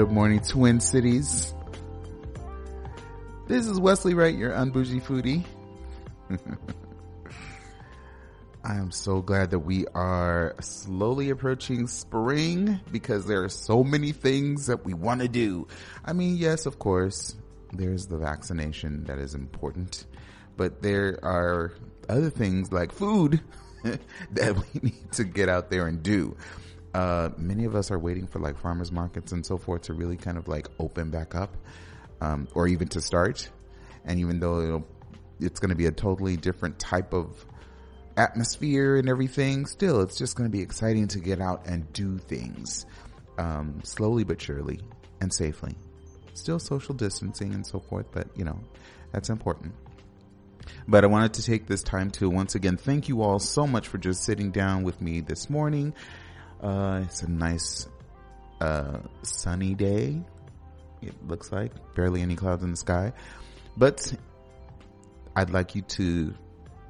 Good morning, Twin Cities. This is Wesley Wright, your unbougie foodie. I am so glad that we are slowly approaching spring because there are so many things that we want to do. I mean, yes, of course, there's the vaccination that is important, but there are other things like food that we need to get out there and do uh, many of us are waiting for like farmers markets and so forth to really kind of like open back up, um, or even to start. And even though it's going to be a totally different type of atmosphere and everything, still it's just going to be exciting to get out and do things, um, slowly but surely and safely. Still social distancing and so forth, but you know, that's important. But I wanted to take this time to once again thank you all so much for just sitting down with me this morning uh, it's a nice, uh, sunny day. It looks like barely any clouds in the sky, but I'd like you to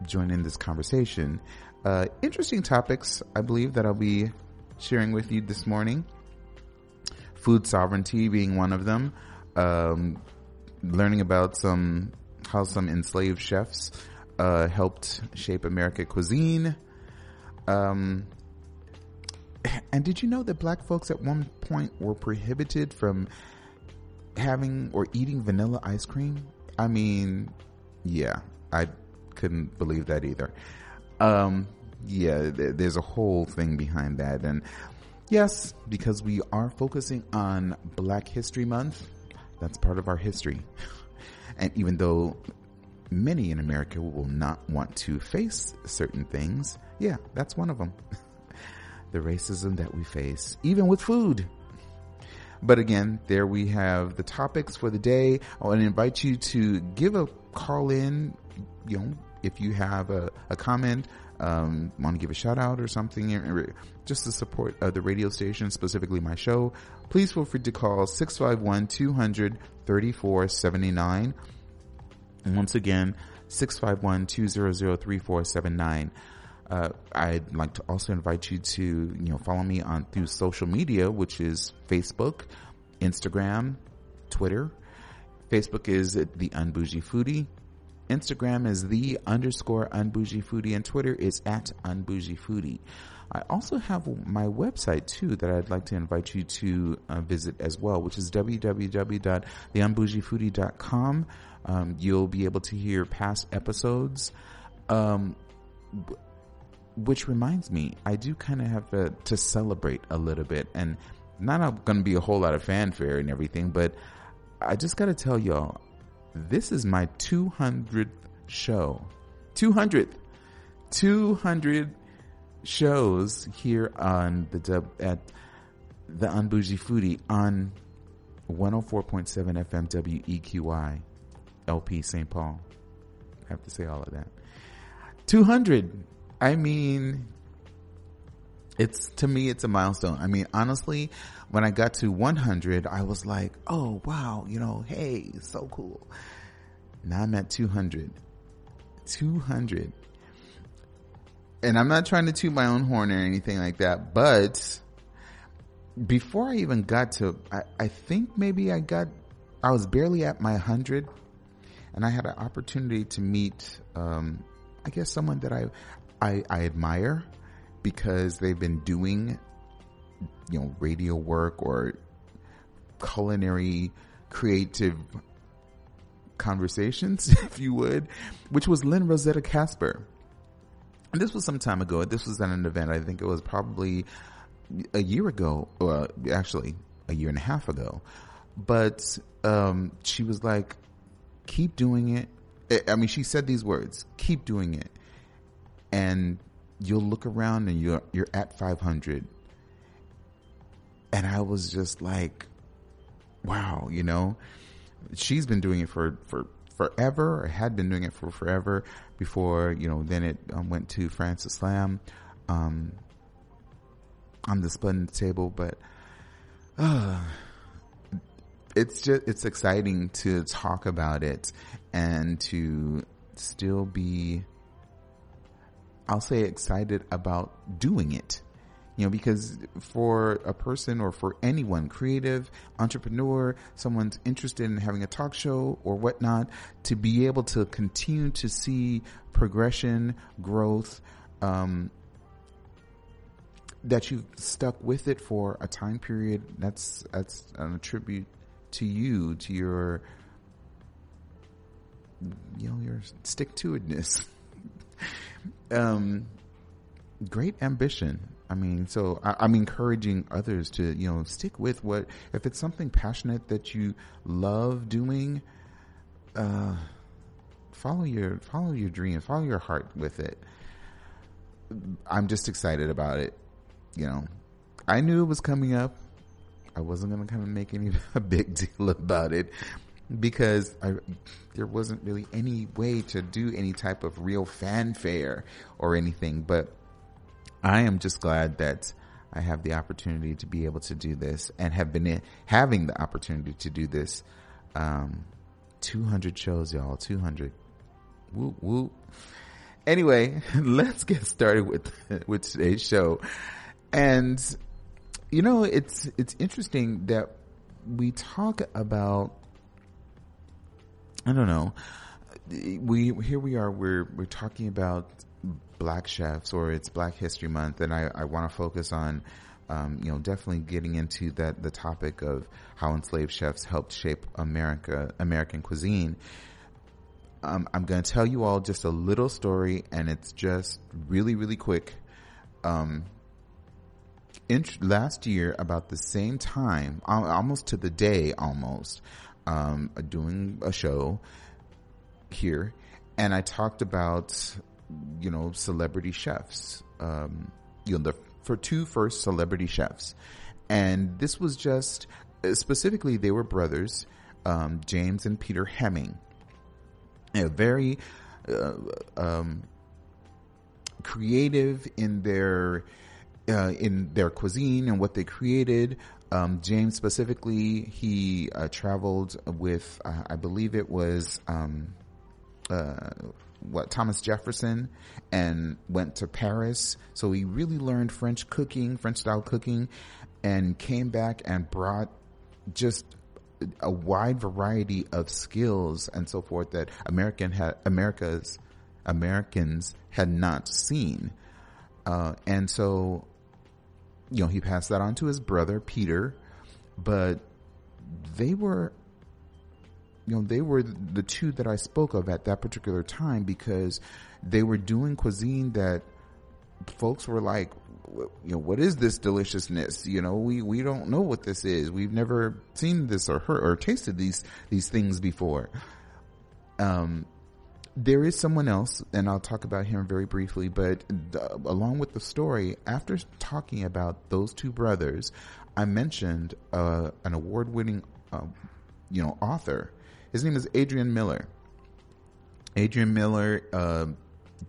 join in this conversation. Uh, interesting topics, I believe that I'll be sharing with you this morning. Food sovereignty being one of them. Um, learning about some, how some enslaved chefs, uh, helped shape American cuisine. Um, and did you know that black folks at one point were prohibited from having or eating vanilla ice cream? I mean, yeah, I couldn't believe that either. Um, yeah, th- there's a whole thing behind that. And yes, because we are focusing on Black History Month, that's part of our history. And even though many in America will not want to face certain things, yeah, that's one of them. the racism that we face, even with food. But again, there we have the topics for the day. I want to invite you to give a call in, you know, if you have a, a comment, um, want to give a shout out or something, just to support uh, the radio station, specifically my show, please feel free to call 651 200 3479. And once again, 651 200 3479. Uh, I'd like to also invite you to, you know, follow me on through social media, which is Facebook, Instagram, Twitter. Facebook is the Unbougie Foodie. Instagram is the underscore Unbougie Foodie and Twitter is at Unbougie Foodie. I also have my website too that I'd like to invite you to uh, visit as well, which is www.theunbougiefoodie.com. Um, you'll be able to hear past episodes. Um, which reminds me, I do kind of have to, to celebrate a little bit and not going to be a whole lot of fanfare and everything, but I just got to tell y'all, this is my 200th show. 200th. 200 shows here on the at the Unbougie Foodie on 104.7 FM WEQY LP St. Paul. I have to say all of that. 200 I mean, it's to me, it's a milestone. I mean, honestly, when I got to 100, I was like, oh wow, you know, hey, so cool. Now I'm at 200. 200. And I'm not trying to toot my own horn or anything like that, but before I even got to, I, I think maybe I got, I was barely at my 100 and I had an opportunity to meet, um, I guess someone that I, I, I admire because they've been doing, you know, radio work or culinary creative conversations, if you would, which was Lynne Rossetto Kasper. this was some time ago. This was at an event. I think it was probably a year ago, or actually a year and a half ago. But um, she was like, "Keep doing it." I mean, she said these words: "Keep doing it," and you'll look around and you're you're at 500. And I was just like, "Wow," you know. She's been doing it for for forever, or had been doing it for forever before, you know, then it um, went to Francis Lam um, on the splendid table. But uh, it's just, it's exciting to talk about it and to still be, I'll say excited about doing it you know, because for a person or for anyone, creative, entrepreneur, someone's interested in having a talk show or whatnot, to be able to continue to see progression, growth, um, that you've stuck with it for a time period, that's, that's an attribute to you, to your, you know, your stick to itness. um, great ambition I mean, so I, am encouraging others to, you know, stick with what, if it's something passionate that you love doing, uh, follow your, follow your dream, follow your heart with it. I'm just excited about it. You know, I knew it was coming up. I wasn't going to kind of make any a big deal about it because I, there wasn't really any way to do any type of real fanfare or anything, but I am just glad that I have the opportunity to be able to do this and have been in, having the opportunity to do this. Um, 200 shows, y'all. 200. Whoop, whoop. Anyway, let's get started with, with today's show. And, you know, it's, it's interesting that we talk about, I don't know, we, here we are, we're, we're talking about black chefs or it's Black History Month, and I, I want to focus on, um, you know, definitely getting into that the topic of how enslaved chefs helped shape America, American cuisine. Um, I'm going to tell you all just a little story, and it's just really, really quick. Um, last year, about the same time, almost to the day, almost, um, doing a show here, and I talked about you know, celebrity chefs. Um, you know, the for two first celebrity chefs, and this was just specifically they were brothers, um, James and Peter Hemings. A very uh, um, creative in their uh, in their cuisine and what they created. Um, James specifically, he uh, traveled with, uh, I believe it was um, uh, what Thomas Jefferson and went to Paris. So he really learned French cooking, French style cooking, and came back and brought just a wide variety of skills and so forth that American had America's Americans had not seen. Uh, and so, you know, he passed that on to his brother Peter, but they were you know, they were the two that I spoke of at that particular time because they were doing cuisine that folks were like, you know, what is this deliciousness? You know, we, we don't know what this is. We've never seen this or heard or tasted these, these things before. Um, there is someone else, and I'll talk about him very briefly, but uh, along with the story, after talking about those two brothers, I mentioned, uh, an award winning, uh, you know, author his name is Adrian Miller. Adrian Miller, uh,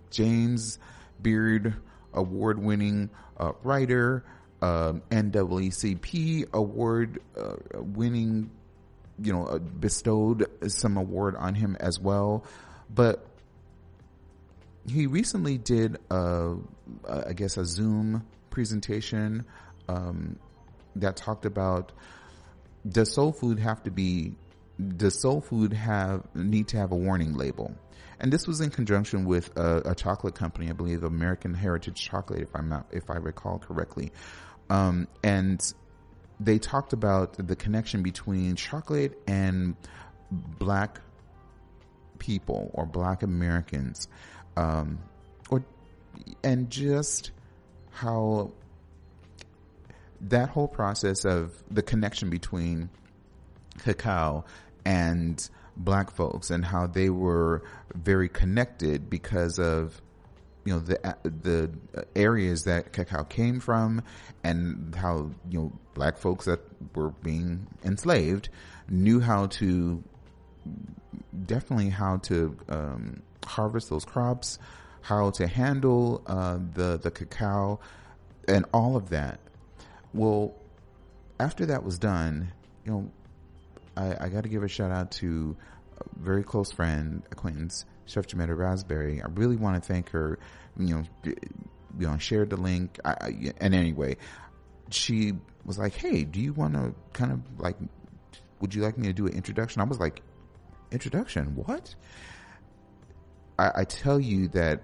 James Beard award winning uh, writer, uh, NAACP award uh, winning, you know, uh, bestowed some award on him as well. But he recently did, a, I guess, a Zoom presentation um, that talked about does soul food have to be does soul food have need to have a warning label? And this was in conjunction with a, a chocolate company, I believe, American Heritage Chocolate, if I'm not, if I recall correctly. Um, and they talked about the connection between chocolate and black people or black Americans, um, or and just how that whole process of the connection between cacao and black folks and how they were very connected because of you know the the areas that cacao came from and how you know black folks that were being enslaved knew how to definitely how to um, harvest those crops how to handle uh, the the cacao and all of that well after that was done you know I, I got to give a shout out to a very close friend, acquaintance, Chef Jametta Raspberry. I really want to thank her. You know, you know, shared the link. I, and anyway, she was like, "Hey, do you want to kind of like? Would you like me to do an introduction?" I was like, "Introduction? What?" I, I tell you that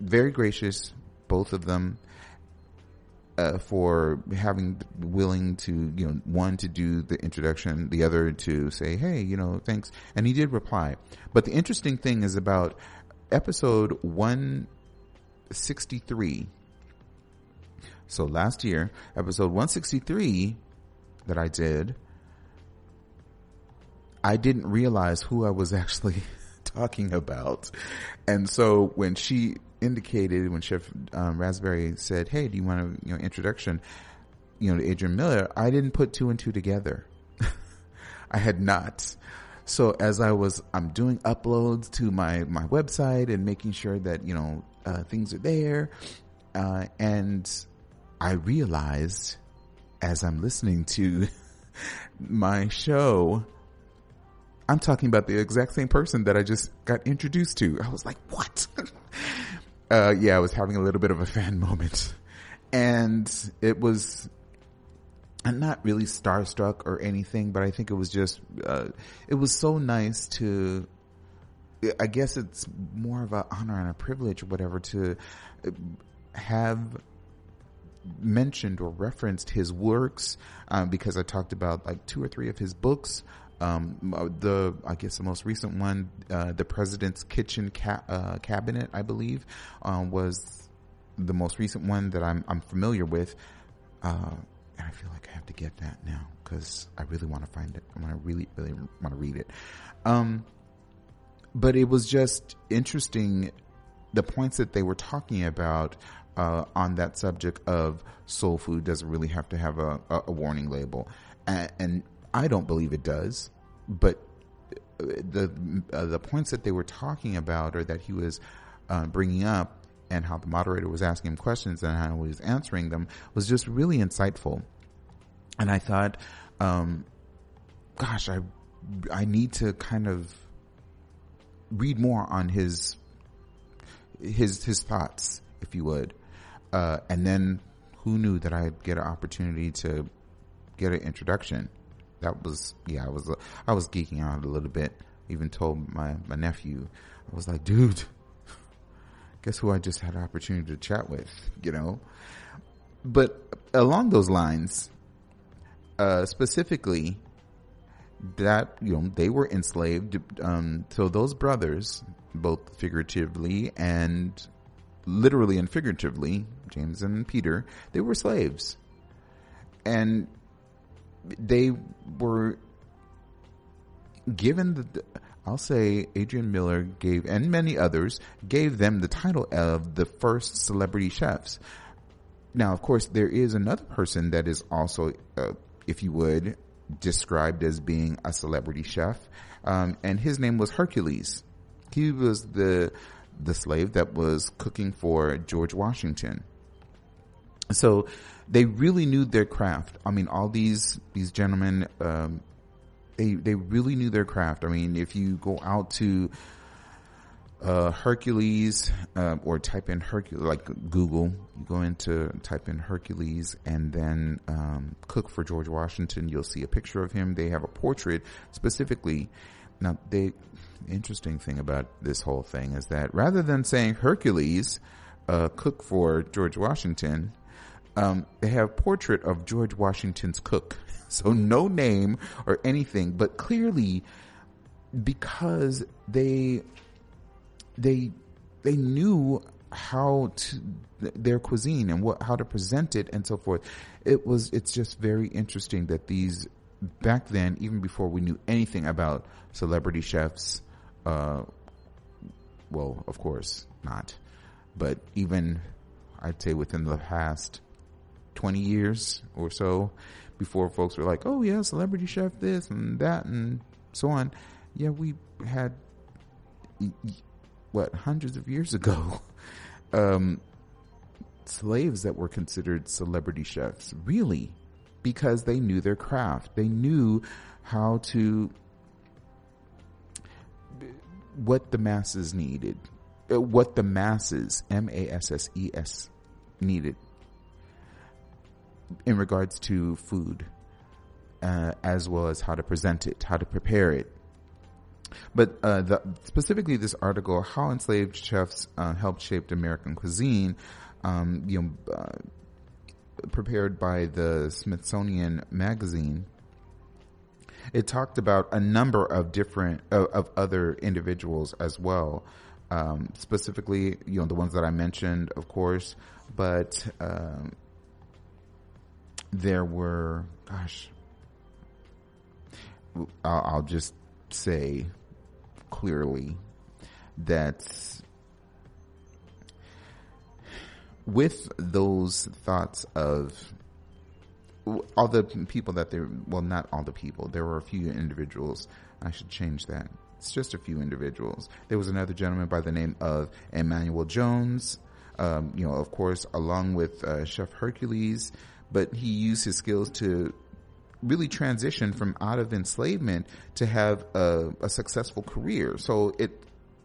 very gracious, both of them uh, for having willing to you know one to do the introduction, the other to say, hey, you know, thanks, and he did reply. But the interesting thing is about episode one sixty three. So last year, episode one sixty three that I did, I didn't realize who I was actually talking about. And so when she indicated when Chef um, Raspberry said, "Hey, do you want a you know introduction?" You know, to Adrian Miller, I didn't put two and two together. I had not. So as I was, I'm doing uploads to my my website and making sure that you know uh, things are there, uh, and I realized as I'm listening to my show. I'm talking about the exact same person that I just got introduced to. I was like, what? uh, yeah, I was having a little bit of a fan moment. And it was, I'm not really starstruck or anything, but I think it was just, uh, it was so nice to, I guess it's more of an honor and a privilege or whatever to have mentioned or referenced his works um, because I talked about like two or three of his books. Um, uh, the I guess the most recent one, uh, the President's Kitchen ca- uh, Cabinet, I believe, um, was the most recent one that I'm I'm familiar with. Uh, and I feel like I have to get that now because I really want to find it. I want to really really want to read it. Um, but it was just interesting the points that they were talking about uh, on that subject of soul food doesn't really have to have a, a warning label, and, and I don't believe it does, but the uh, the points that they were talking about or that he was uh, bringing up and how the moderator was asking him questions and how he was answering them was just really insightful. And I thought, um, gosh, I I need to kind of read more on his his his thoughts, if you would. Uh, and then who knew that I'd get an opportunity to get an introduction that was yeah, I was I was geeking out a little bit. Even told my my nephew, I was like, dude, guess who I just had an opportunity to chat with, you know. But along those lines, uh, specifically, that you know they were enslaved. Um, so those brothers, both figuratively and literally and figuratively, James and Peter, they were slaves, and they were given the, I'll say Adrian Miller gave, and many others, gave them the title of the first celebrity chefs. Now, of course, there is another person that is also, uh, if you would, described as being a celebrity chef, um, and his name was Hercules. He was the the slave that was cooking for George Washington. So they really knew their craft. I mean, all these these gentlemen, um, they they really knew their craft. I mean, if you go out to uh, Hercules uh, or type in Hercules, like Google, you go into type in Hercules and then um, cook for George Washington. You'll see a picture of him. They have a portrait specifically. Now, the interesting thing about this whole thing is that rather than saying Hercules uh, cook for George Washington, um, they have a portrait of George Washington's cook. So no name or anything, but clearly because they they they knew how to their cuisine and what how to present it and so forth. It was it's just very interesting that these back then, even before we knew anything about celebrity chefs, uh, well, of course not, but even I'd say within the past 20 years or so before folks were like, oh yeah, celebrity chef this and that and so on. Yeah, we had what hundreds of years ago, um, slaves that were considered celebrity chefs, really, because they knew their craft. They knew how to what the masses needed, uh, what the masses M A S S E S needed in regards to food, uh, as well as how to present it, how to prepare it. But uh, the, specifically, this article, "How Enslaved Chefs uh, Helped Shape American Cuisine," um, you know, uh, prepared by the Smithsonian Magazine. It talked about a number of different of other individuals as well. Um, specifically, you know, the ones that I mentioned, of course, but um, there were, gosh, I'll, just say clearly that with those thoughts of all the people that there, well, not all the people, there were a few individuals. I should change that. It's just a few individuals. There was another gentleman by the name of Emmanuel Jones, um, you know, of course, along with uh, Chef Hercules, but he used his skills to really transition from out of enslavement to have a, a successful career. So it,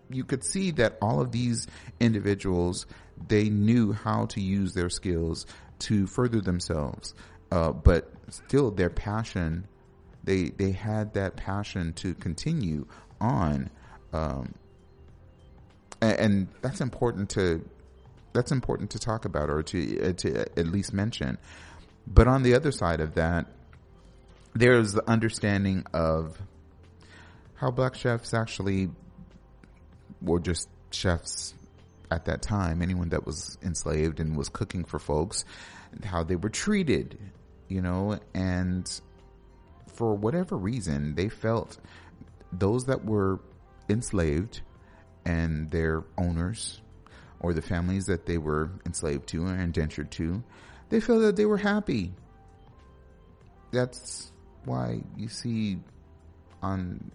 you could see that all of these individuals, they knew how to use their skills to further themselves. Uh, but still their passion, they, they had that passion to continue on. Um, and, that's important to, that's important to talk about or to, uh, to at least mention. But on the other side of that, there's the understanding of how black chefs actually were just chefs at that time, anyone that was enslaved and was cooking for folks, how they were treated, you know, and for whatever reason, they felt those that were enslaved and their owners or the families that they were enslaved to or indentured to, they felt that they were happy. That's why you see on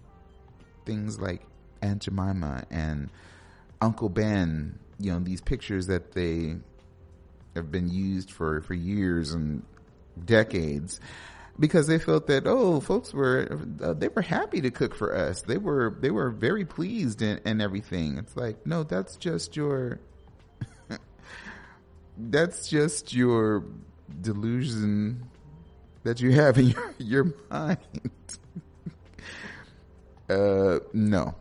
things like Aunt Jemima and Uncle Ben, you know, these pictures that they have been used for, for years and decades because they felt that oh folks were uh, they were happy to cook for us they were they were very pleased and, and everything it's like no that's just your that's just your delusion that you have in your, your mind. uh, no.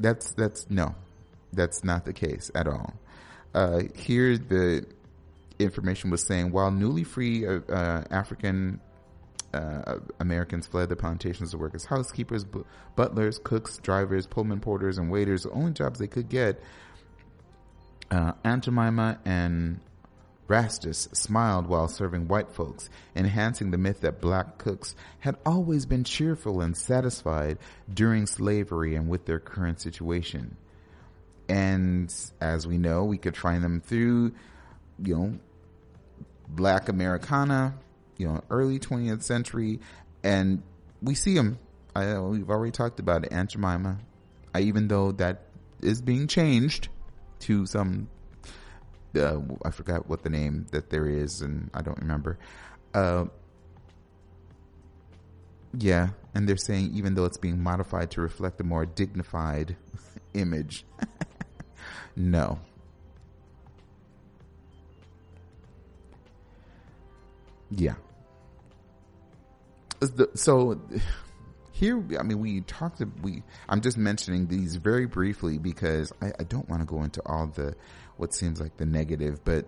That's, that's, no. That's not the case at all. Uh, here the information was saying while newly free uh, uh African uh, Americans fled the plantations to work as housekeepers, butlers, cooks, drivers, Pullman porters, and waiters, the only jobs they could get. Uh, Aunt Jemima and Rastus smiled while serving white folks, enhancing the myth that black cooks had always been cheerful and satisfied during slavery and with their current situation. And as we know, we could find them through, you know, black Americana, you know, early 20th century, and we see them. I, we've already talked about it, Aunt Jemima. I, even though that is being changed to some uh, I forgot what the name that there is, and I don't remember. Uh, yeah, and they're saying even though it's being modified to reflect a more dignified image, no. Yeah. So here, I mean, we talked. We I'm just mentioning these very briefly because I, I don't want to go into all the what seems like the negative, but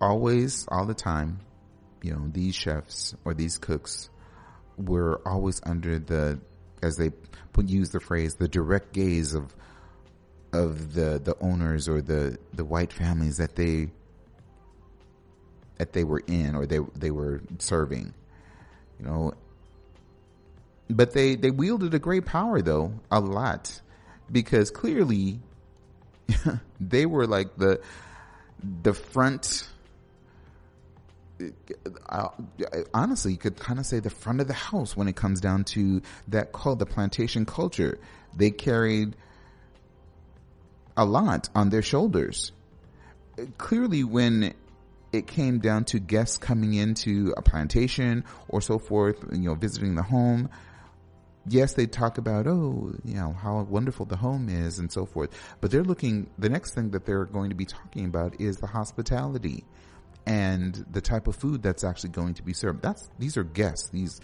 always, all the time, you know, these chefs or these cooks were always under the, as they put, use the phrase, the direct gaze of of the the owners or the the white families that they that they were in or they they were serving you know but they they wielded a great power though a lot because clearly they were like the the front uh, honestly, you could kind of say the front of the house when it comes down to that called the plantation culture. They carried a lot on their shoulders. Clearly, when it came down to guests coming into a plantation or so forth, you know, visiting the home, yes, they talk about, oh, you know, how wonderful the home is and so forth. But they're looking, the next thing that they're going to be talking about is the hospitality and the type of food that's actually going to be served. That's, these are guests. These,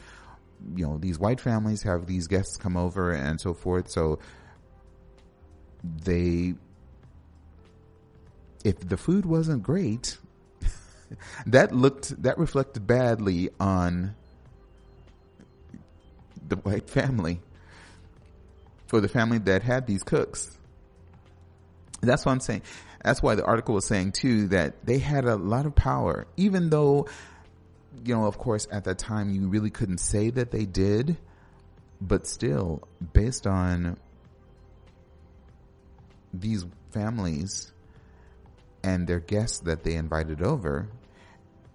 you know, these white families have these guests come over and so forth. So they, if the food wasn't great, that looked, that reflected badly on the white family or the family that had these cooks. That's what I'm saying. That's why the article was saying too that they had a lot of power, even though, you know, of course, at that time you really couldn't say that they did, but still, based on these families and their guests that they invited over,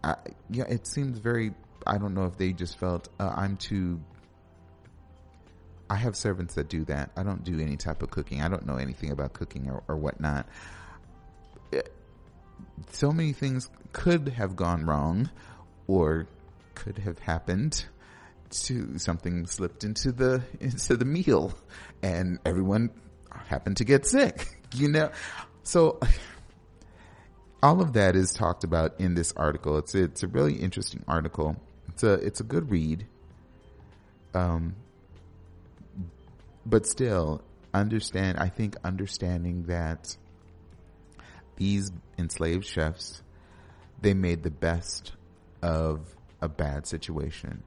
I, yeah, it seems very. I don't know if they just felt uh, I'm too I have servants that do that. I don't do any type of cooking. I don't know anything about cooking or, or whatnot. so many things could have gone wrong or could have happened to something slipped into the into the meal and everyone happened to get sick you know so all of that is talked about in this article it's it's a really interesting article it's a it's a good read um but still understand i think understanding that these enslaved chefs they made the best of a bad situation.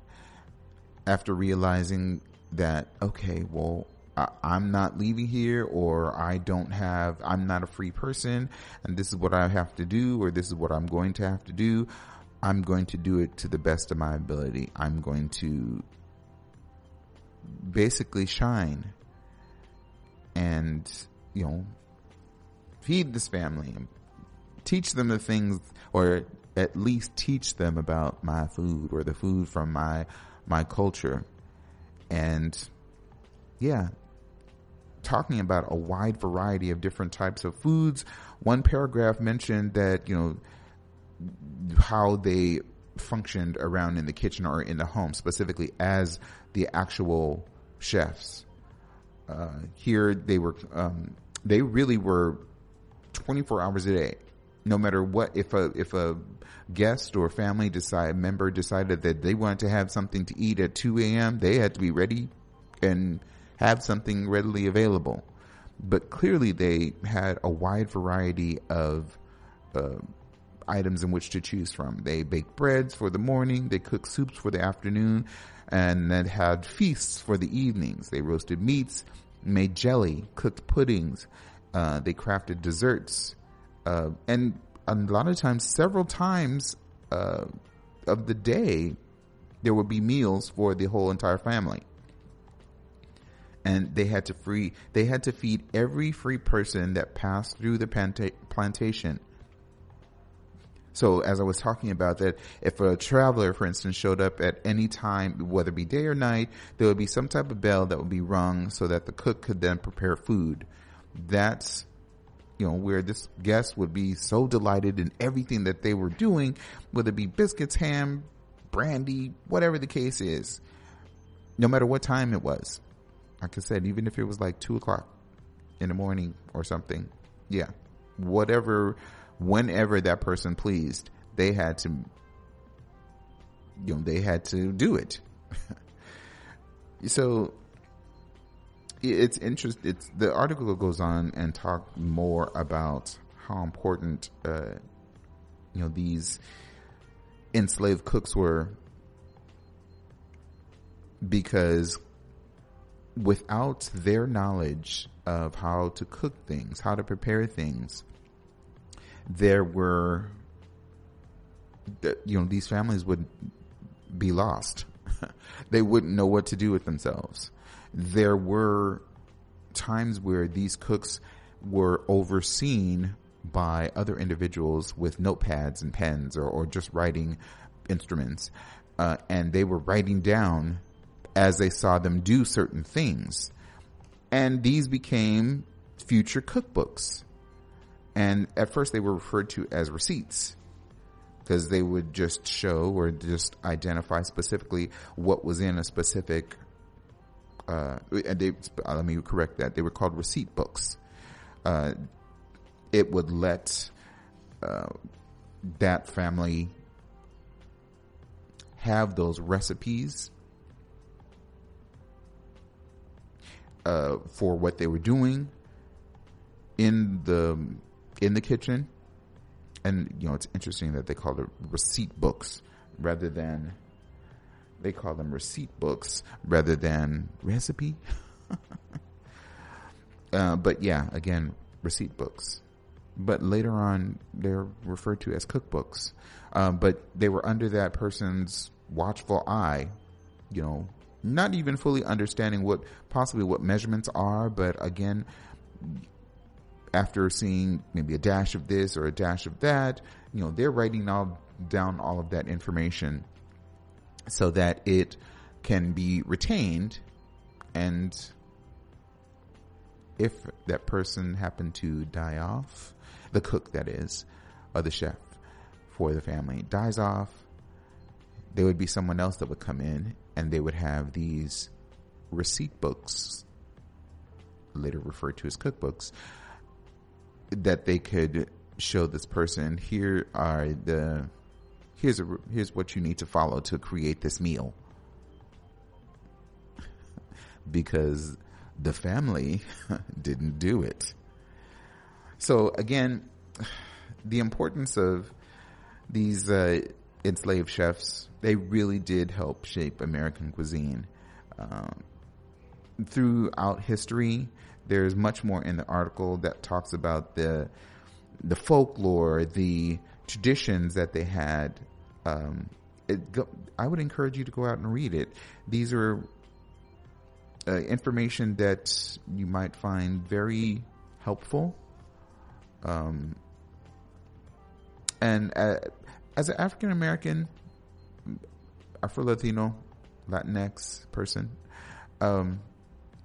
After realizing that okay well I, i'm not leaving here or i don't have i'm not a free person and this is what i have to do or this is what i'm going to have to do i'm going to do it to the best of my ability. I'm going to basically shine and, you know, feed this family, teach them the things, or at least teach them about my food or the food from my, my culture. And yeah, talking about a wide variety of different types of foods. One paragraph mentioned that, you know, how they functioned around in the kitchen or in the home, specifically as the actual chefs. Uh, here they were, um, they really were 24 hours a day. No matter what, if a, if a guest or family decide, member decided that they wanted to have something to eat at 2 a.m., they had to be ready and have something readily available. But clearly they had a wide variety of, uh, items in which to choose from. They baked breads for the morning, they cooked soups for the afternoon, and then had feasts for the evenings. They roasted meats, made jelly, cooked puddings, uh, they crafted desserts, uh, and a lot of times, several times uh, of the day, there would be meals for the whole entire family. And they had to free, they had to feed every free person that passed through the planta- plantation so as I was talking about that, if a traveler, for instance, showed up at any time, whether it be day or night, there would be some type of bell that would be rung so that the cook could then prepare food. That's, you know, where this guest would be so delighted in everything that they were doing, whether it be biscuits, ham, brandy, whatever the case is, no matter what time it was. Like I said, even if it was like two o'clock in the morning or something, yeah, whatever whenever that person pleased, they had to, you know, they had to do it. so it's interesting. It's the article goes on and talk more about how important, uh, you know, these enslaved cooks were because without their knowledge of how to cook things, how to prepare things, there were, you know, these families would be lost. they wouldn't know what to do with themselves. There were times where these cooks were overseen by other individuals with notepads and pens or, or just writing instruments. Uh, and they were writing down as they saw them do certain things. And these became future cookbooks. And at first they were referred to as receipts because they would just show or just identify specifically what was in a specific uh, they let me correct that they were called receipt books. Uh, it would let uh, that family have those recipes uh, for what they were doing in the in the kitchen, and you know it's interesting that they call it receipt books rather than they call them receipt books rather than recipe. uh, but yeah, again, receipt books. But later on, they're referred to as cookbooks. Um, but they were under that person's watchful eye, you know, not even fully understanding what possibly what measurements are, but again, after seeing maybe a dash of this or a dash of that, you know, they're writing all down all of that information so that it can be retained and if that person happened to die off, the cook that is, or the chef for the family dies off, there would be someone else that would come in and they would have these receipt books, later referred to as cookbooks, that they could show this person here are the here's a here's what you need to follow to create this meal. Because the family didn't do it. So again the importance of these uh, enslaved chefs they really did help shape american cuisine. Um, throughout history there's much more in the article that talks about the the folklore the traditions that they had um, go, I would encourage you to go out and read it. These are uh, information that you might find very helpful. Um, and uh, as an African American, Afro Latino, Latinx person, um,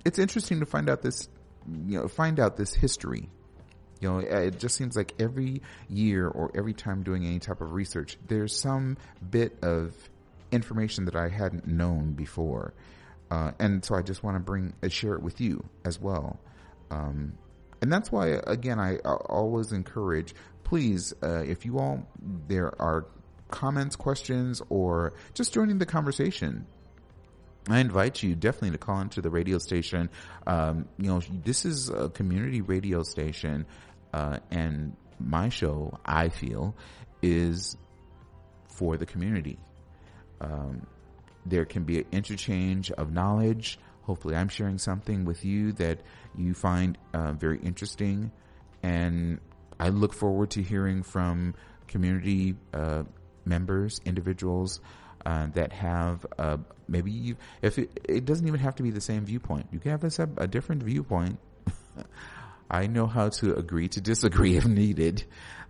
it's interesting to find out this, you know, find out this history you know, it just seems like every year or every time doing any type of research, there's some bit of information that I hadn't known before. Uh, and so I just want to bring, uh, share it with you as well. Um, and that's why, again, I, I always encourage, please, uh, if you all, there are comments, questions, or just joining the conversation, I invite you definitely to call into the radio station. Um, you know, this is a community radio station, uh, and my show, I feel, is for the community. Um, there can be an interchange of knowledge. Hopefully, I'm sharing something with you that you find uh, very interesting, and I look forward to hearing from community uh, members, individuals uh, that have uh, maybe you, if it, it, doesn't even have to be the same viewpoint. You can have a, a different viewpoint. I know how to agree to disagree if needed,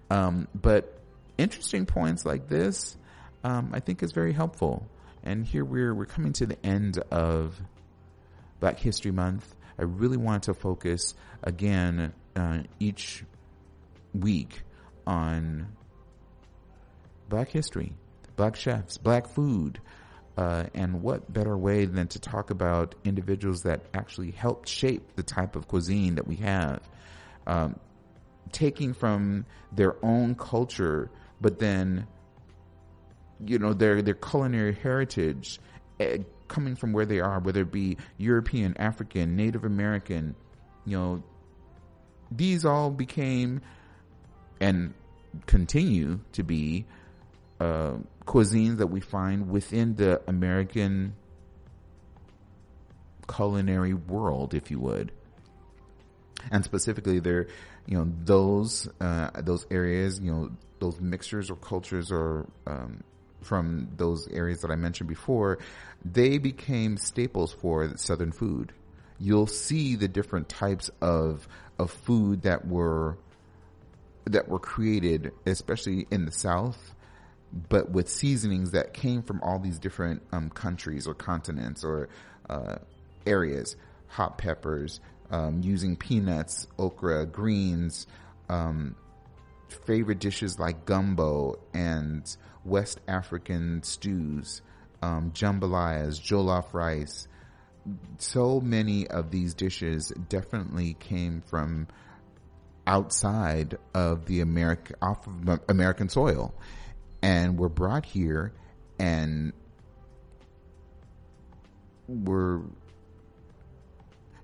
um, but interesting points like this, um, I think is very helpful. And here we're we're coming to the end of Black History Month. I really want to focus again uh, each week on Black history black chefs, black food. Uh, and what better way than to talk about individuals that actually helped shape the type of cuisine that we have, um, taking from their own culture, but then, you know, their their culinary heritage, uh, coming from where they are, whether it be European, African, Native American, you know, these all became and continue to be uh, cuisines that we find within the American culinary world, if you would. And specifically, there, you know, those uh, those areas, you know, those mixtures or cultures or um, from those areas that I mentioned before, they became staples for Southern food. You'll see the different types of of food that were that were created, especially in the South, but with seasonings that came from all these different um, countries or continents or uh, areas. Hot peppers, um, using peanuts, okra, greens, um, favorite dishes like gumbo and West African stews, um, jambalayas, jollof rice. So many of these dishes definitely came from outside of the American off of American soil and were brought here and were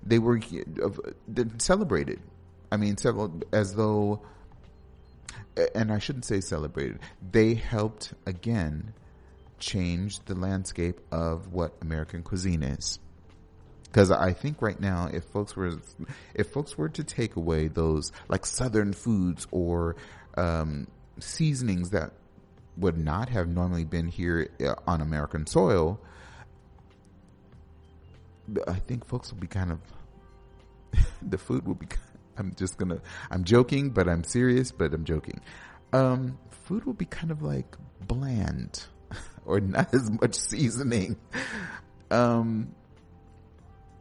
they were celebrated. I mean, several as though, and I shouldn't say celebrated. They helped again change the landscape of what American cuisine is. Because I think right now, if folks were, if folks were to take away those like Southern foods or um, seasonings that would not have normally been here uh, on American soil, I think folks will be kind of, the food will be, I'm just gonna, I'm joking, but I'm serious, but I'm joking. Um, food will be kind of like bland or not as much seasoning. Um,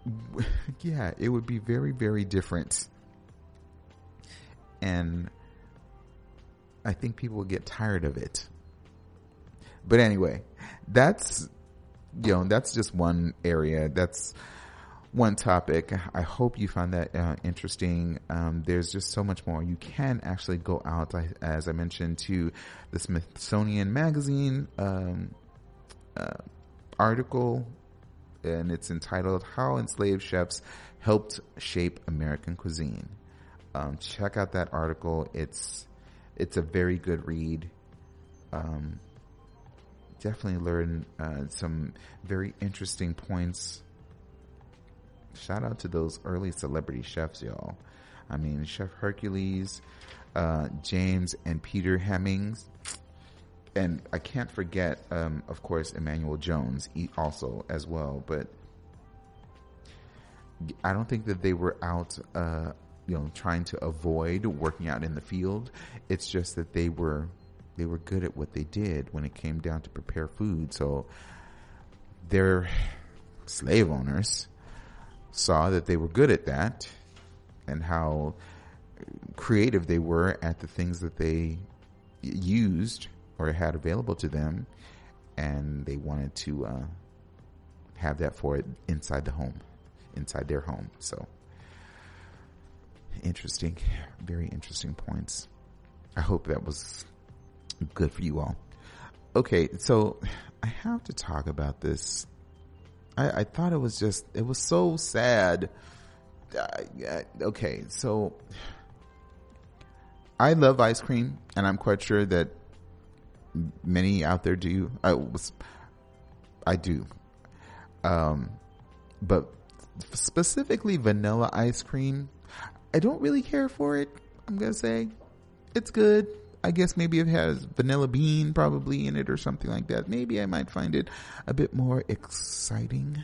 yeah, it would be very, very different. And I think people will get tired of it. But anyway, that's, you know, that's just one area. That's one topic. I hope you found that uh, interesting. Um, there's just so much more. You can actually go out, as I mentioned, to the Smithsonian Magazine um, uh, article and it's entitled How Enslaved Chefs Helped Shape American Cuisine. Um, check out that article. It's it's a very good read. Um, definitely learn uh, some very interesting points. Shout out to those early celebrity chefs, y'all. I mean, Chef Hercules, uh, James and Peter Hemings and I can't forget, um, of course, Emanuel Jones also as well. But I don't think that they were out, uh, you know, trying to avoid working out in the field. It's just that they were they were good at what they did when it came down to prepare food. So their slave owners saw that they were good at that and how creative they were at the things that they used or had available to them, and they wanted to uh, have that for it inside the home, inside their home. So interesting, very interesting points. I hope that was good for you all. Okay, so I have to talk about this. I, I thought it was just, it was so sad. Uh, okay, so I love ice cream, and I'm quite sure that many out there do. I was, I do. Um, but specifically vanilla ice cream, I don't really care for it. I'm gonna say it's good. I guess maybe it has vanilla bean probably in it or something like that. Maybe I might find it a bit more exciting.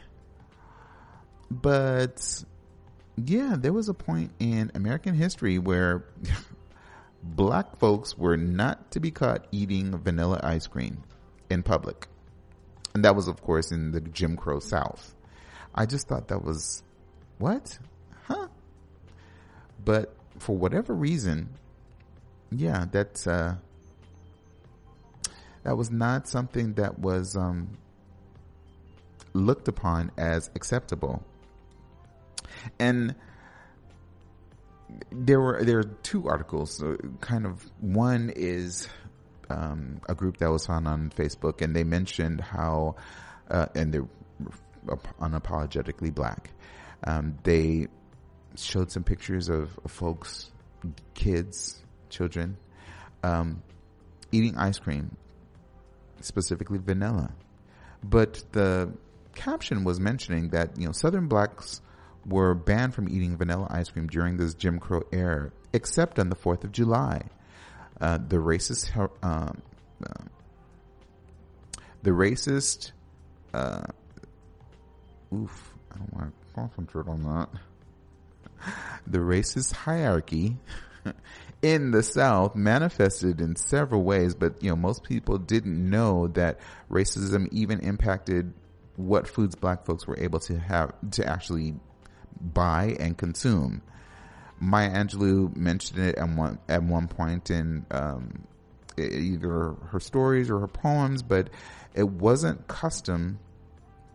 But yeah, there was a point in American history where black folks were not to be caught eating vanilla ice cream in public. And that was, of course, in the Jim Crow South. I just thought that was, what? Huh? But for whatever reason, yeah, that's, uh, that was not something that was, um, looked upon as acceptable. And there were there are two articles. Uh, kind of one is um, a group that was found on Facebook, and they mentioned how, uh, and they're unapologetically black. Um, they showed some pictures of, of folks, kids, children, um, eating ice cream, specifically vanilla. But the caption was mentioning that, you know, Southern blacks were banned from eating vanilla ice cream during this Jim Crow era, except on the 4th of July. Uh, the racist, um, uh, the racist, uh, oof, I don't want to concentrate on that. The racist hierarchy in the South manifested in several ways, but you know, most people didn't know that racism even impacted what foods black folks were able to have to actually buy and consume. Maya Angelou mentioned it at one at one point in um, either her stories or her poems, but it wasn't custom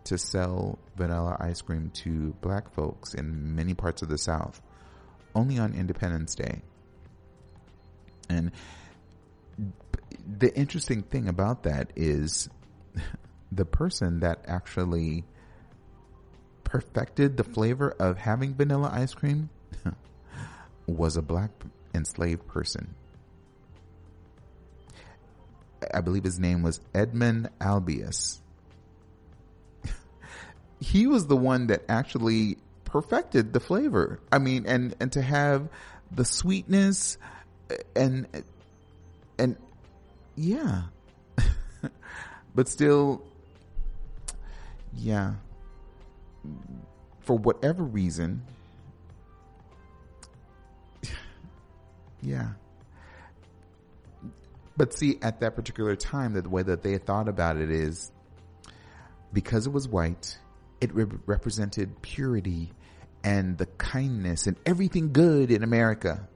to sell vanilla ice cream to black folks in many parts of the South. Only on Independence Day. And the interesting thing about that is the person that actually perfected the flavor of having vanilla ice cream was a black enslaved person. I believe his name was Edmond Albius. he was the one that actually perfected the flavor. I mean, and, and to have the sweetness and, and yeah, but still, yeah, for whatever reason, yeah. But see, at that particular time, the way that they thought about it is because it was white, it re- represented purity and the kindness and everything good in America.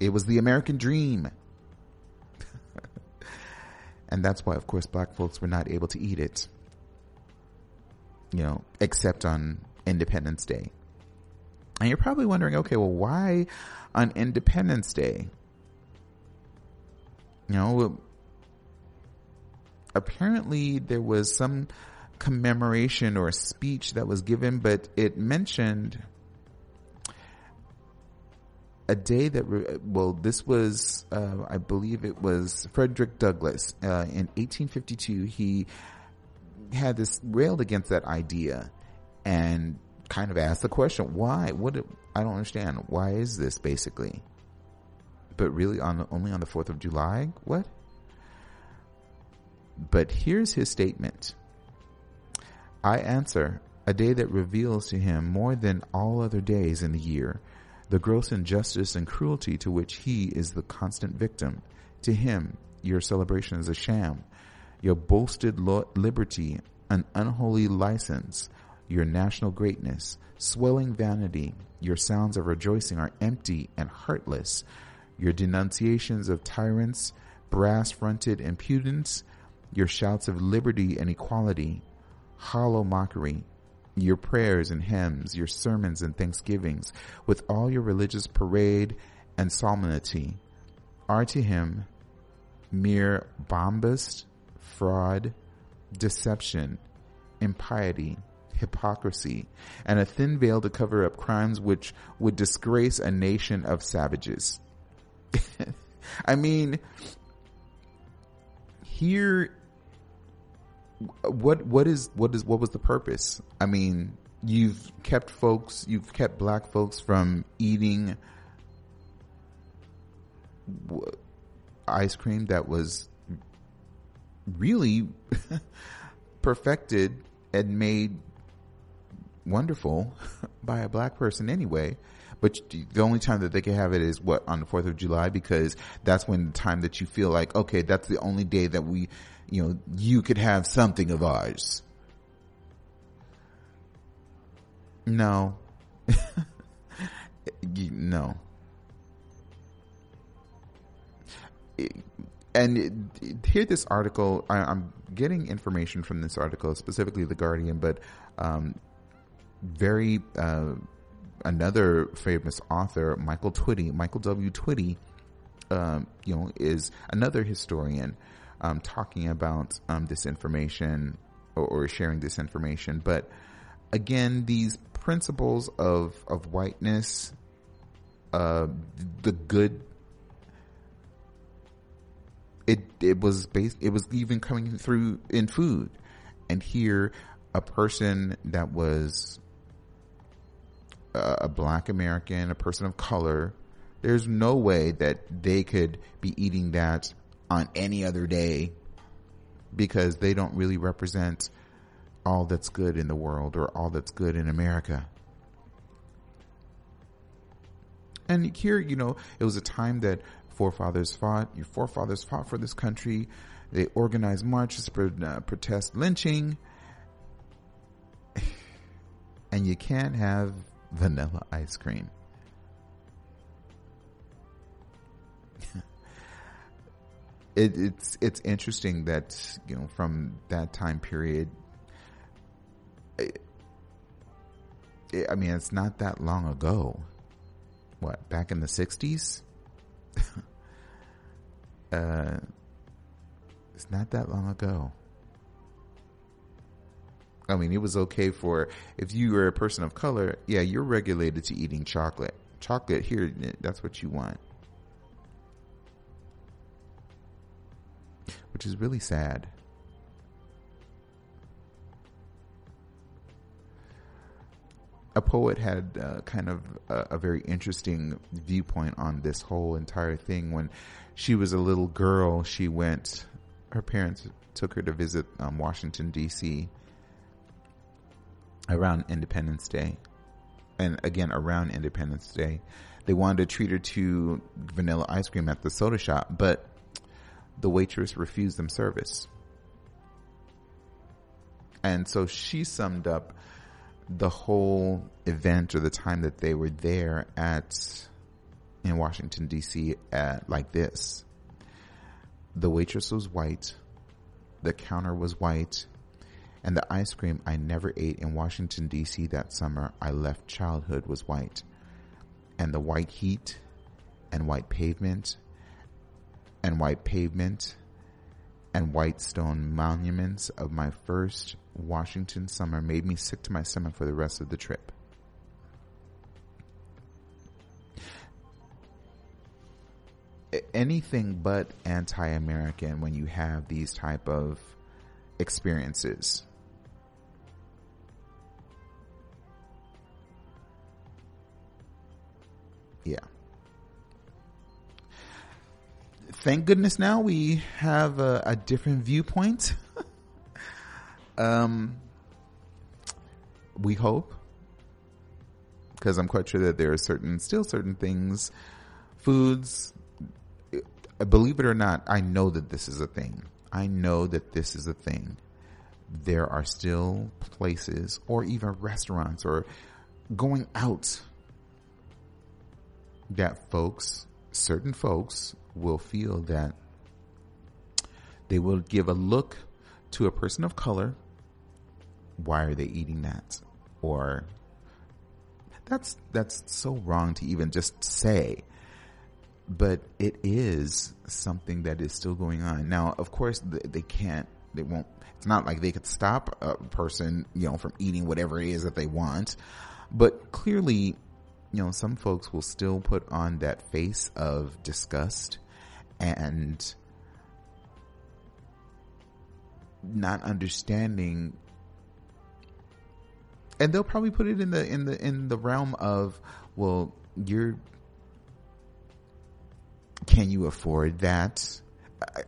It was the American dream. and that's why, of course, black folks were not able to eat it you know, except on Independence Day. And you're probably wondering, okay, well, why on Independence Day? You know, apparently there was some commemoration or speech that was given, but it mentioned a day that, well, this was, uh, I believe it was Frederick Douglass. Uh, in 1852, he had this railed against that idea and kind of asked the question, why? What? I don't understand. Why is this basically? But really, on only on the Fourth of July? What? But here's his statement. I answer, a day that reveals to him more than all other days in the year the gross injustice and cruelty to which he is the constant victim. To him, your celebration is a sham, your boasted liberty, an unholy license, your national greatness, swelling vanity, your sounds of rejoicing are empty and heartless. Your denunciations of tyrants, brass fronted impudence, your shouts of liberty and equality, hollow mockery, your prayers and hymns, your sermons and thanksgivings, with all your religious parade and solemnity, are to him mere bombast fraud, deception, impiety, hypocrisy, and a thin veil to cover up crimes which would disgrace a nation of savages. I mean, here, what, what is, what is, what was the purpose? I mean, you've kept folks, you've kept black folks from eating ice cream that was really perfected and made wonderful by a black person anyway. But the only time that they can have it is what on the 4th of July because that's when the time that you feel like, okay, that's the only day that we, you know, you could have something of ours. No. no. and here this article I, am getting information from this article specifically the guardian but um, very uh, another famous author michael twitty michael w twitty um, you know is another historian um, talking about um, this information or, or sharing this information but again these principles of of whiteness uh, the good it it was based it was even coming through in food. And here a person that was a, a black American, a person of color, there's no way that they could be eating that on any other day because they don't really represent all that's good in the world or all that's good in America. And here, you know, it was a time that forefathers fought. Your forefathers fought for this country. They organized marches to uh, protest lynching. and you can't have vanilla ice cream. It, it's it's interesting that you know from that time period. It, it, I mean, it's not that long ago. What back in the '60s? uh, it's not that long ago. I mean, it was okay for if you were a person of color. Yeah, you're regulated to eating chocolate. Chocolate here, that's what you want. Which is really sad. a poet had uh, kind of a, a, very interesting viewpoint on this whole entire thing. When she was a little girl, she went, her parents took her to visit um, Washington, D.C around Independence Day. And again, around Independence Day, they wanted to treat her to vanilla ice cream at the soda shop, but the waitress refused them service. And so she summed up the whole event or the time that they were there at in Washington DC at like this. The waitress was white. The counter was white and the ice cream I never ate in Washington DC that summer I left childhood was white. And the white heat and white pavement and white pavement and white stone monuments of my first Washington summer made me sick to my stomach for the rest of the trip. Anything but anti-American when you have these type of experiences. yeah. Thank goodness now we have a, a different viewpoint. um, we hope, because I'm quite sure that there are certain, still certain things, foods. Believe it or not, I know that this is a thing. I know that this is a thing. There are still places or even restaurants or going out that folks, certain folks, will feel that they will give a look to a person of color. Why are they eating that? Or that's that's so wrong to even just say. But it is something that is still going on. Now, of course, they can't, they won't, it's not like they could stop a person, you know, from eating whatever it is that they want. But clearly, you know, some folks will still put on that face of disgust and not understanding and they'll probably put it in the in the in the realm of well you're can you afford that?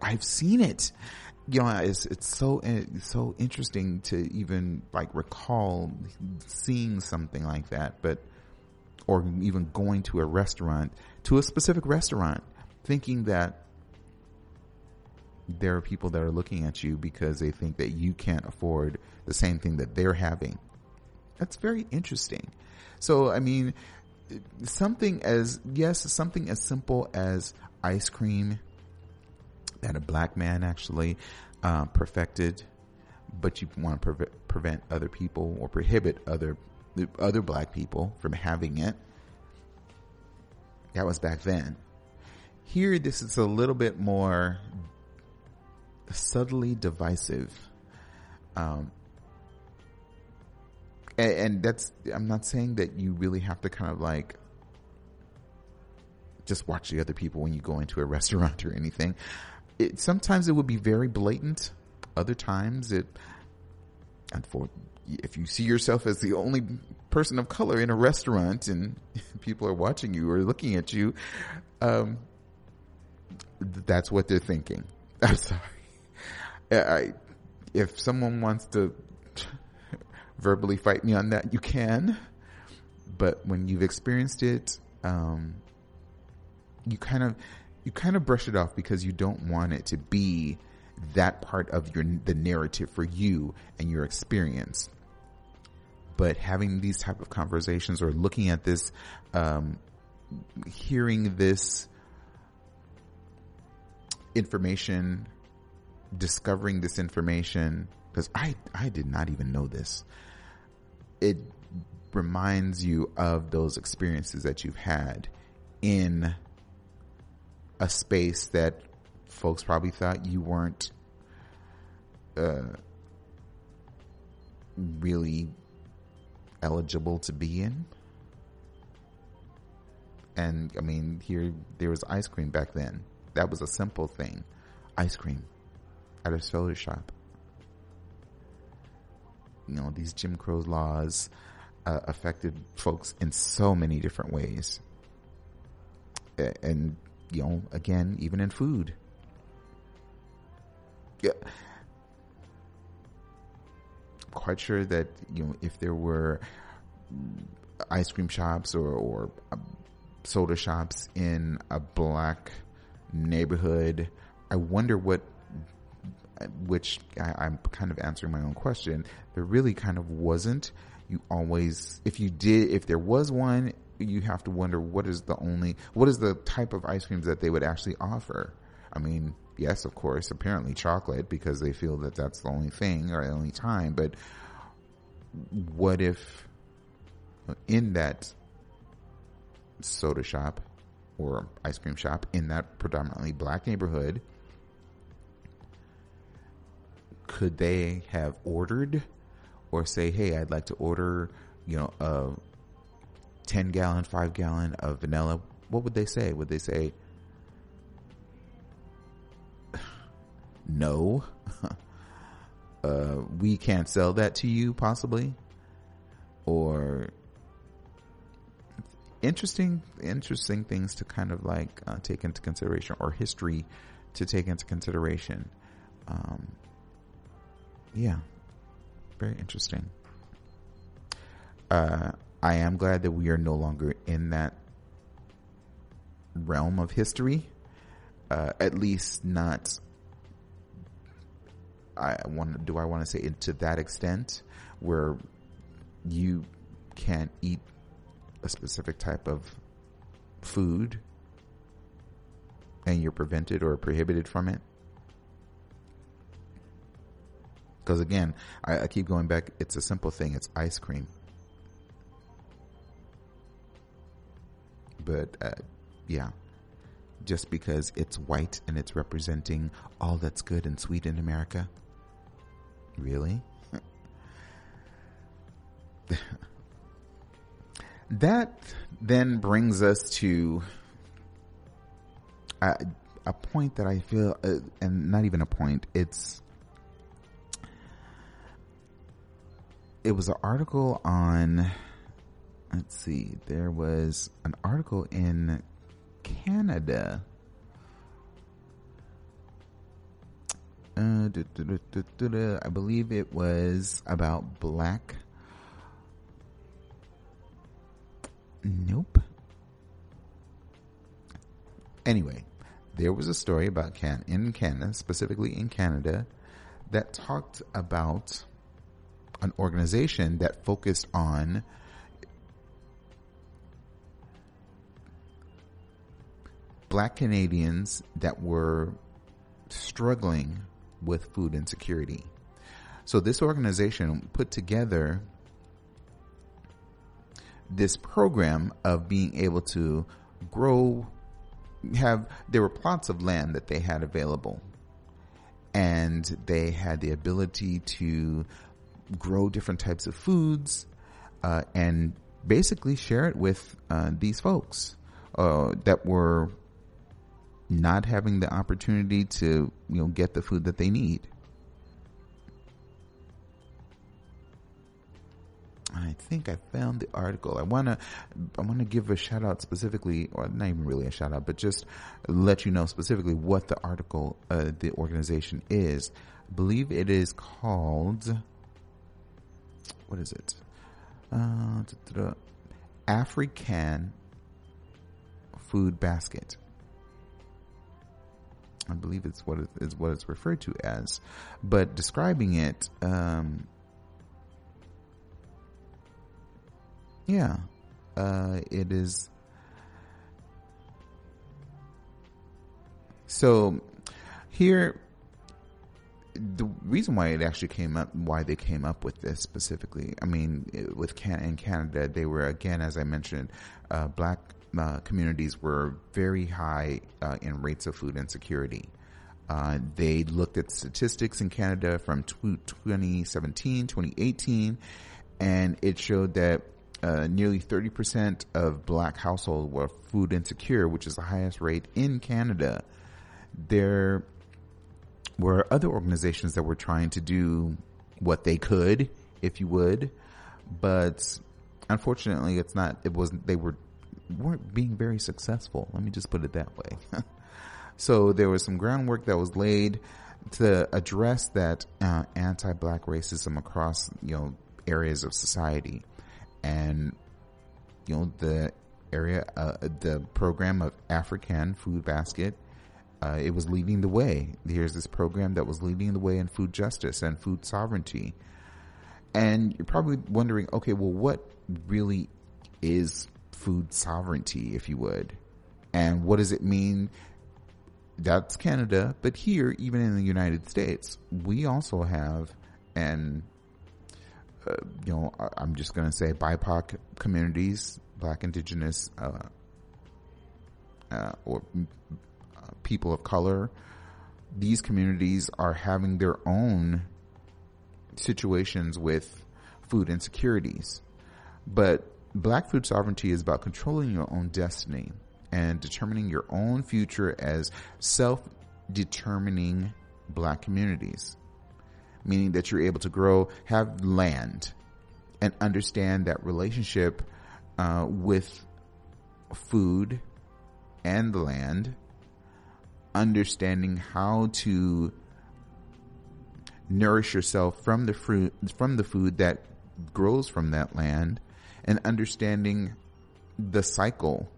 I, have seen it. You know it's it's so it's so interesting to even like recall seeing something like that but or even going to a restaurant, to a specific restaurant, thinking that there are people that are looking at you because they think that you can't afford the same thing that they're having. That's very interesting. So, I mean, something as, yes, something as simple as ice cream that a black man actually uh, perfected, but you want to pre- prevent other people or prohibit other other black people from having it. That was back then. Here, this is a little bit more subtly divisive. Um, and, and that's, I'm not saying that you really have to kind of like just watch the other people when you go into a restaurant or anything. It, sometimes it would be very blatant. Other times it, and for if you see yourself as the only person of color in a restaurant and people are watching you or looking at you, um, that's what they're thinking. I'm sorry. I, if someone wants to verbally fight me on that, you can. But when you've experienced it, um, you kind of you kind of brush it off because you don't want it to be that part of your the narrative for you and your experience. But having these type of conversations or looking at this, um, hearing this information, discovering this information, because I I did not even know this. It reminds you of those experiences that you've had in a space that folks probably thought you weren't uh, really eligible to be in. And I mean, here there was ice cream back then. That was a simple thing, ice cream at a soda shop. You know, these Jim Crow laws uh, affected folks in so many different ways, and you know, again, even in food. Yeah. Quite sure that, you know, if there were ice cream shops or, or um, soda shops in a black neighborhood, I wonder what, which I, I'm kind of answering my own question. There really kind of wasn't. You always, if you did, if there was one, you have to wonder what is the only, what is the type of ice creams that they would actually offer? I mean, yes, of course, apparently chocolate because they feel that that's the only thing or the only time, but what if in that soda shop or ice cream shop in that predominantly black neighborhood, could they have ordered or say, Hey, I'd like to order, you know, a 10 gallon, 5 gallon of vanilla, what would they say? Would they say, no, uh, we can't sell that to you possibly? Or interesting, interesting things to kind of like uh, take into consideration or history to take into consideration. Um, yeah, very interesting. Uh, I am glad that we are no longer in that realm of history. Uh, at least not. I want. Do I want to say it to that extent where you can't eat a specific type of food and you're prevented or prohibited from it? Because again, I, I keep going back. It's a simple thing. It's ice cream. but uh, yeah, just because it's white and it's representing all that's good and sweet in America. Really? that then brings us to a, a point that I feel, uh, and not even a point, it's it was an article on let's see, there was an article in Canada. Uh, I believe it was about black. Nope. Anyway, there was a story about can in Canada, specifically in Canada, that talked about an organization that focused on black Canadians that were struggling with food insecurity. So this organization put together this program of being able to grow, have, there were plots of land that they had available and they had the ability to grow different types of foods, uh, and basically share it with, uh, these folks, uh, that were not having the opportunity to, you know, get the food that they need. I think I found the article. I wanna, I wanna give a shout out specifically, or not even really a shout out, but just let you know specifically what the article, uh, the organization is. I believe it is called, what is it? Uh, African Food Basket. I believe it's what it is what it's referred to as, but describing it, um, yeah, uh, it is. So here, the reason why it actually came up, why they came up with this specifically, I mean, with Can in Canada, they were again, as I mentioned, uh, black uh, communities were very high uh, in rates of food insecurity. Uh, they looked at statistics in Canada from 2017, 2018, and it showed that uh, nearly 30% of black households were food insecure, which is the highest rate in Canada. There were other organizations that were trying to do what they could, if you would, but unfortunately, it's not. It wasn't. They were weren't being very successful. Let me just put it that way. so there was some groundwork that was laid to address that uh, anti-black racism across you know areas of society, and you know the area, uh, the program of African Food Basket. Uh, it was leading the way. Here's this program that was leading the way in food justice and food sovereignty. And you're probably wondering, okay, well, what really is food sovereignty, if you would. And what does it mean? That's Canada, but here, even in the United States, we also have an, uh, you know, I'm just going to say BIPOC communities, Black, Indigenous, uh, uh, or uh, people of color. These communities are having their own situations with food insecurities, but Black food sovereignty is about controlling your own destiny and determining your own future as self-determining black communities. Meaning that you're able to grow, have land, and understand that relationship uh, with food and the land, understanding how to nourish yourself from the fruit from the food that grows from that land and understanding the cycle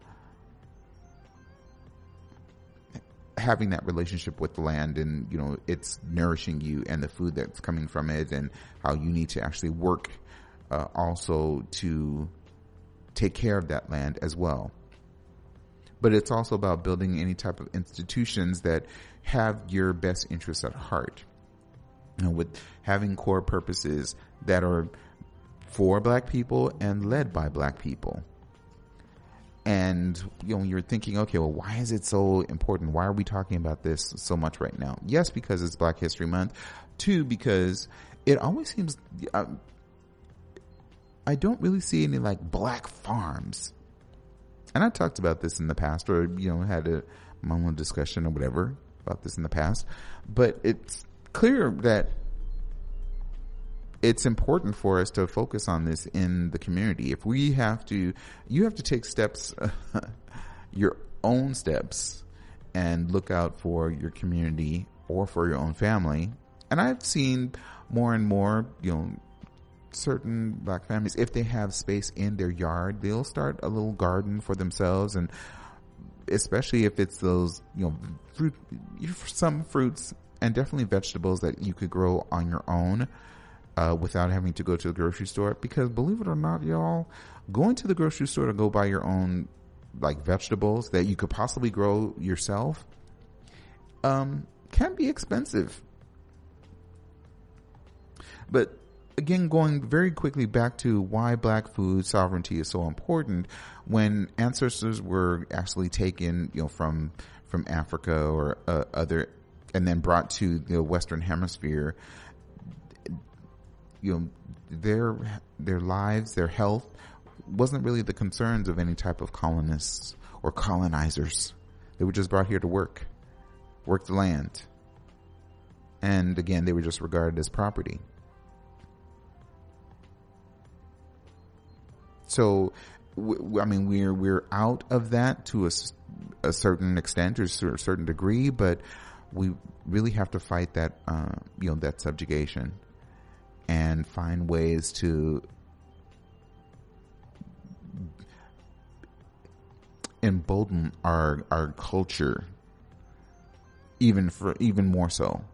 having that relationship with the land and you know it's nourishing you and the food that's coming from it and how you need to actually work uh, also to take care of that land as well but it's also about building any type of institutions that have your best interests at heart you know, with having core purposes that are for black people and led by black people. And you know, you're thinking, okay, well, why is it so important? Why are we talking about this so much right now? Yes, because it's Black History Month. Two, because it always seems uh, I don't really see any like black farms. And I talked about this in the past, or you know, had a own discussion or whatever about this in the past. But it's clear that it's important for us to focus on this in the community. If we have to, you have to take steps, your own steps and look out for your community or for your own family. And I've seen more and more, you know, certain black families, if they have space in their yard, they'll start a little garden for themselves and especially if it's those, you know, fruit, some fruits and definitely vegetables that you could grow on your own uh, without having to go to the grocery store. Because believe it or not, y'all, going to the grocery store to go buy your own like vegetables that you could possibly grow yourself, um, can be expensive. But again, going very quickly back to why black food sovereignty is so important when ancestors were actually taken, you know, from, from Africa or uh, other, and then brought to the Western hemisphere, you know, their, their lives, their health wasn't really the concerns of any type of colonists or colonizers. They were just brought here to work, work the land. And again, they were just regarded as property. So, I mean, we're we're out of that to a, a certain extent or a certain degree, but we really have to fight that, uh, you know, that subjugation and find ways to embolden our our culture even for even more so.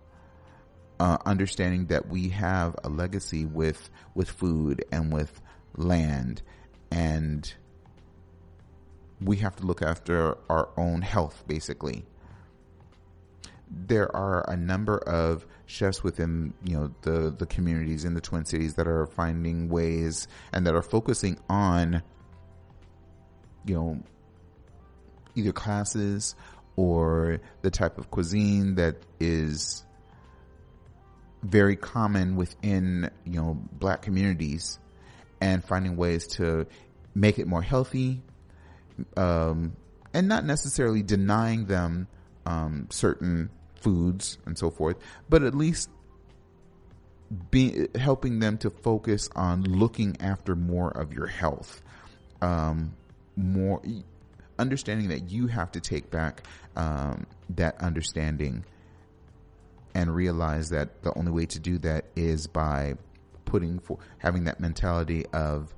Uh, understanding that we have a legacy with with food and with land and we have to look after our own health basically. There are a number of chefs within you know the the communities in the twin cities that are finding ways and that are focusing on you know either classes or the type of cuisine that is very common within you know black communities and finding ways to make it more healthy um, and not necessarily denying them um, certain foods and so forth but at least be helping them to focus on looking after more of your health um, more understanding that you have to take back um, that understanding and realize that the only way to do that is by putting for having that mentality of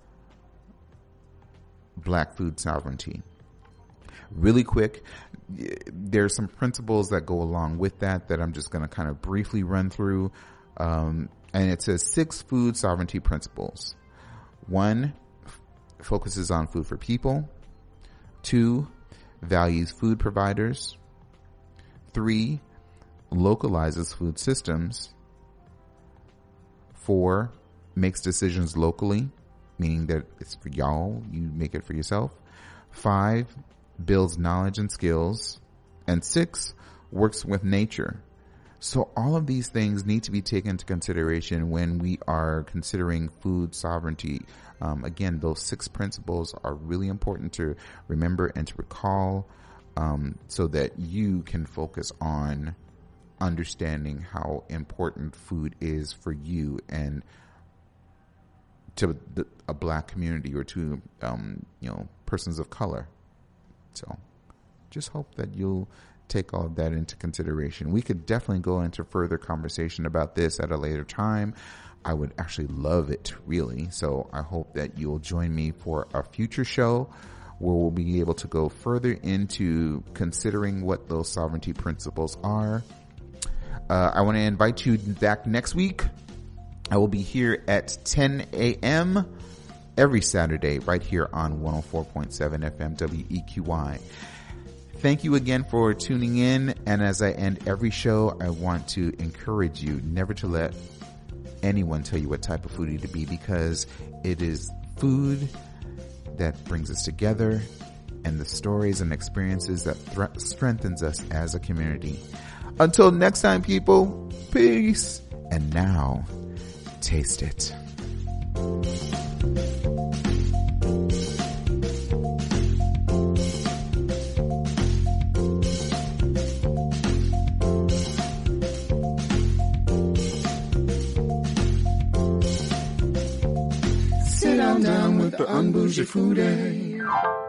black food sovereignty. Really quick, there's some principles that go along with that that I'm just going to kind of briefly run through. Um, and it says six food sovereignty principles. One f- focuses on food for people. Two, values food providers. Three, localizes food systems. Four, makes decisions locally, meaning that it's for y'all, you make it for yourself. Five, builds knowledge and skills. And six, works with nature. So all of these things need to be taken into consideration when we are considering food sovereignty. Um, again, those six principles are really important to remember and to recall, um, so that you can focus on understanding how important food is for you and to the, a black community or to um, you know persons of color. So, just hope that you'll take all of that into consideration. We could definitely go into further conversation about this at a later time. I would actually love it, really. So I hope that you'll join me for a future show where we'll be able to go further into considering what those sovereignty principles are. Uh, I want to invite you back next week. I will be here at 10 a.m. every Saturday right here on 104.7 FM WEQY. Thank you again for tuning in. And as I end every show, I want to encourage you never to let anyone tell you what type of foodie to be because it is food that brings us together and the stories and experiences that th- strengthens us as a community. Until next time, people, peace. And now, taste it. Sit down, with the unbougie foodie.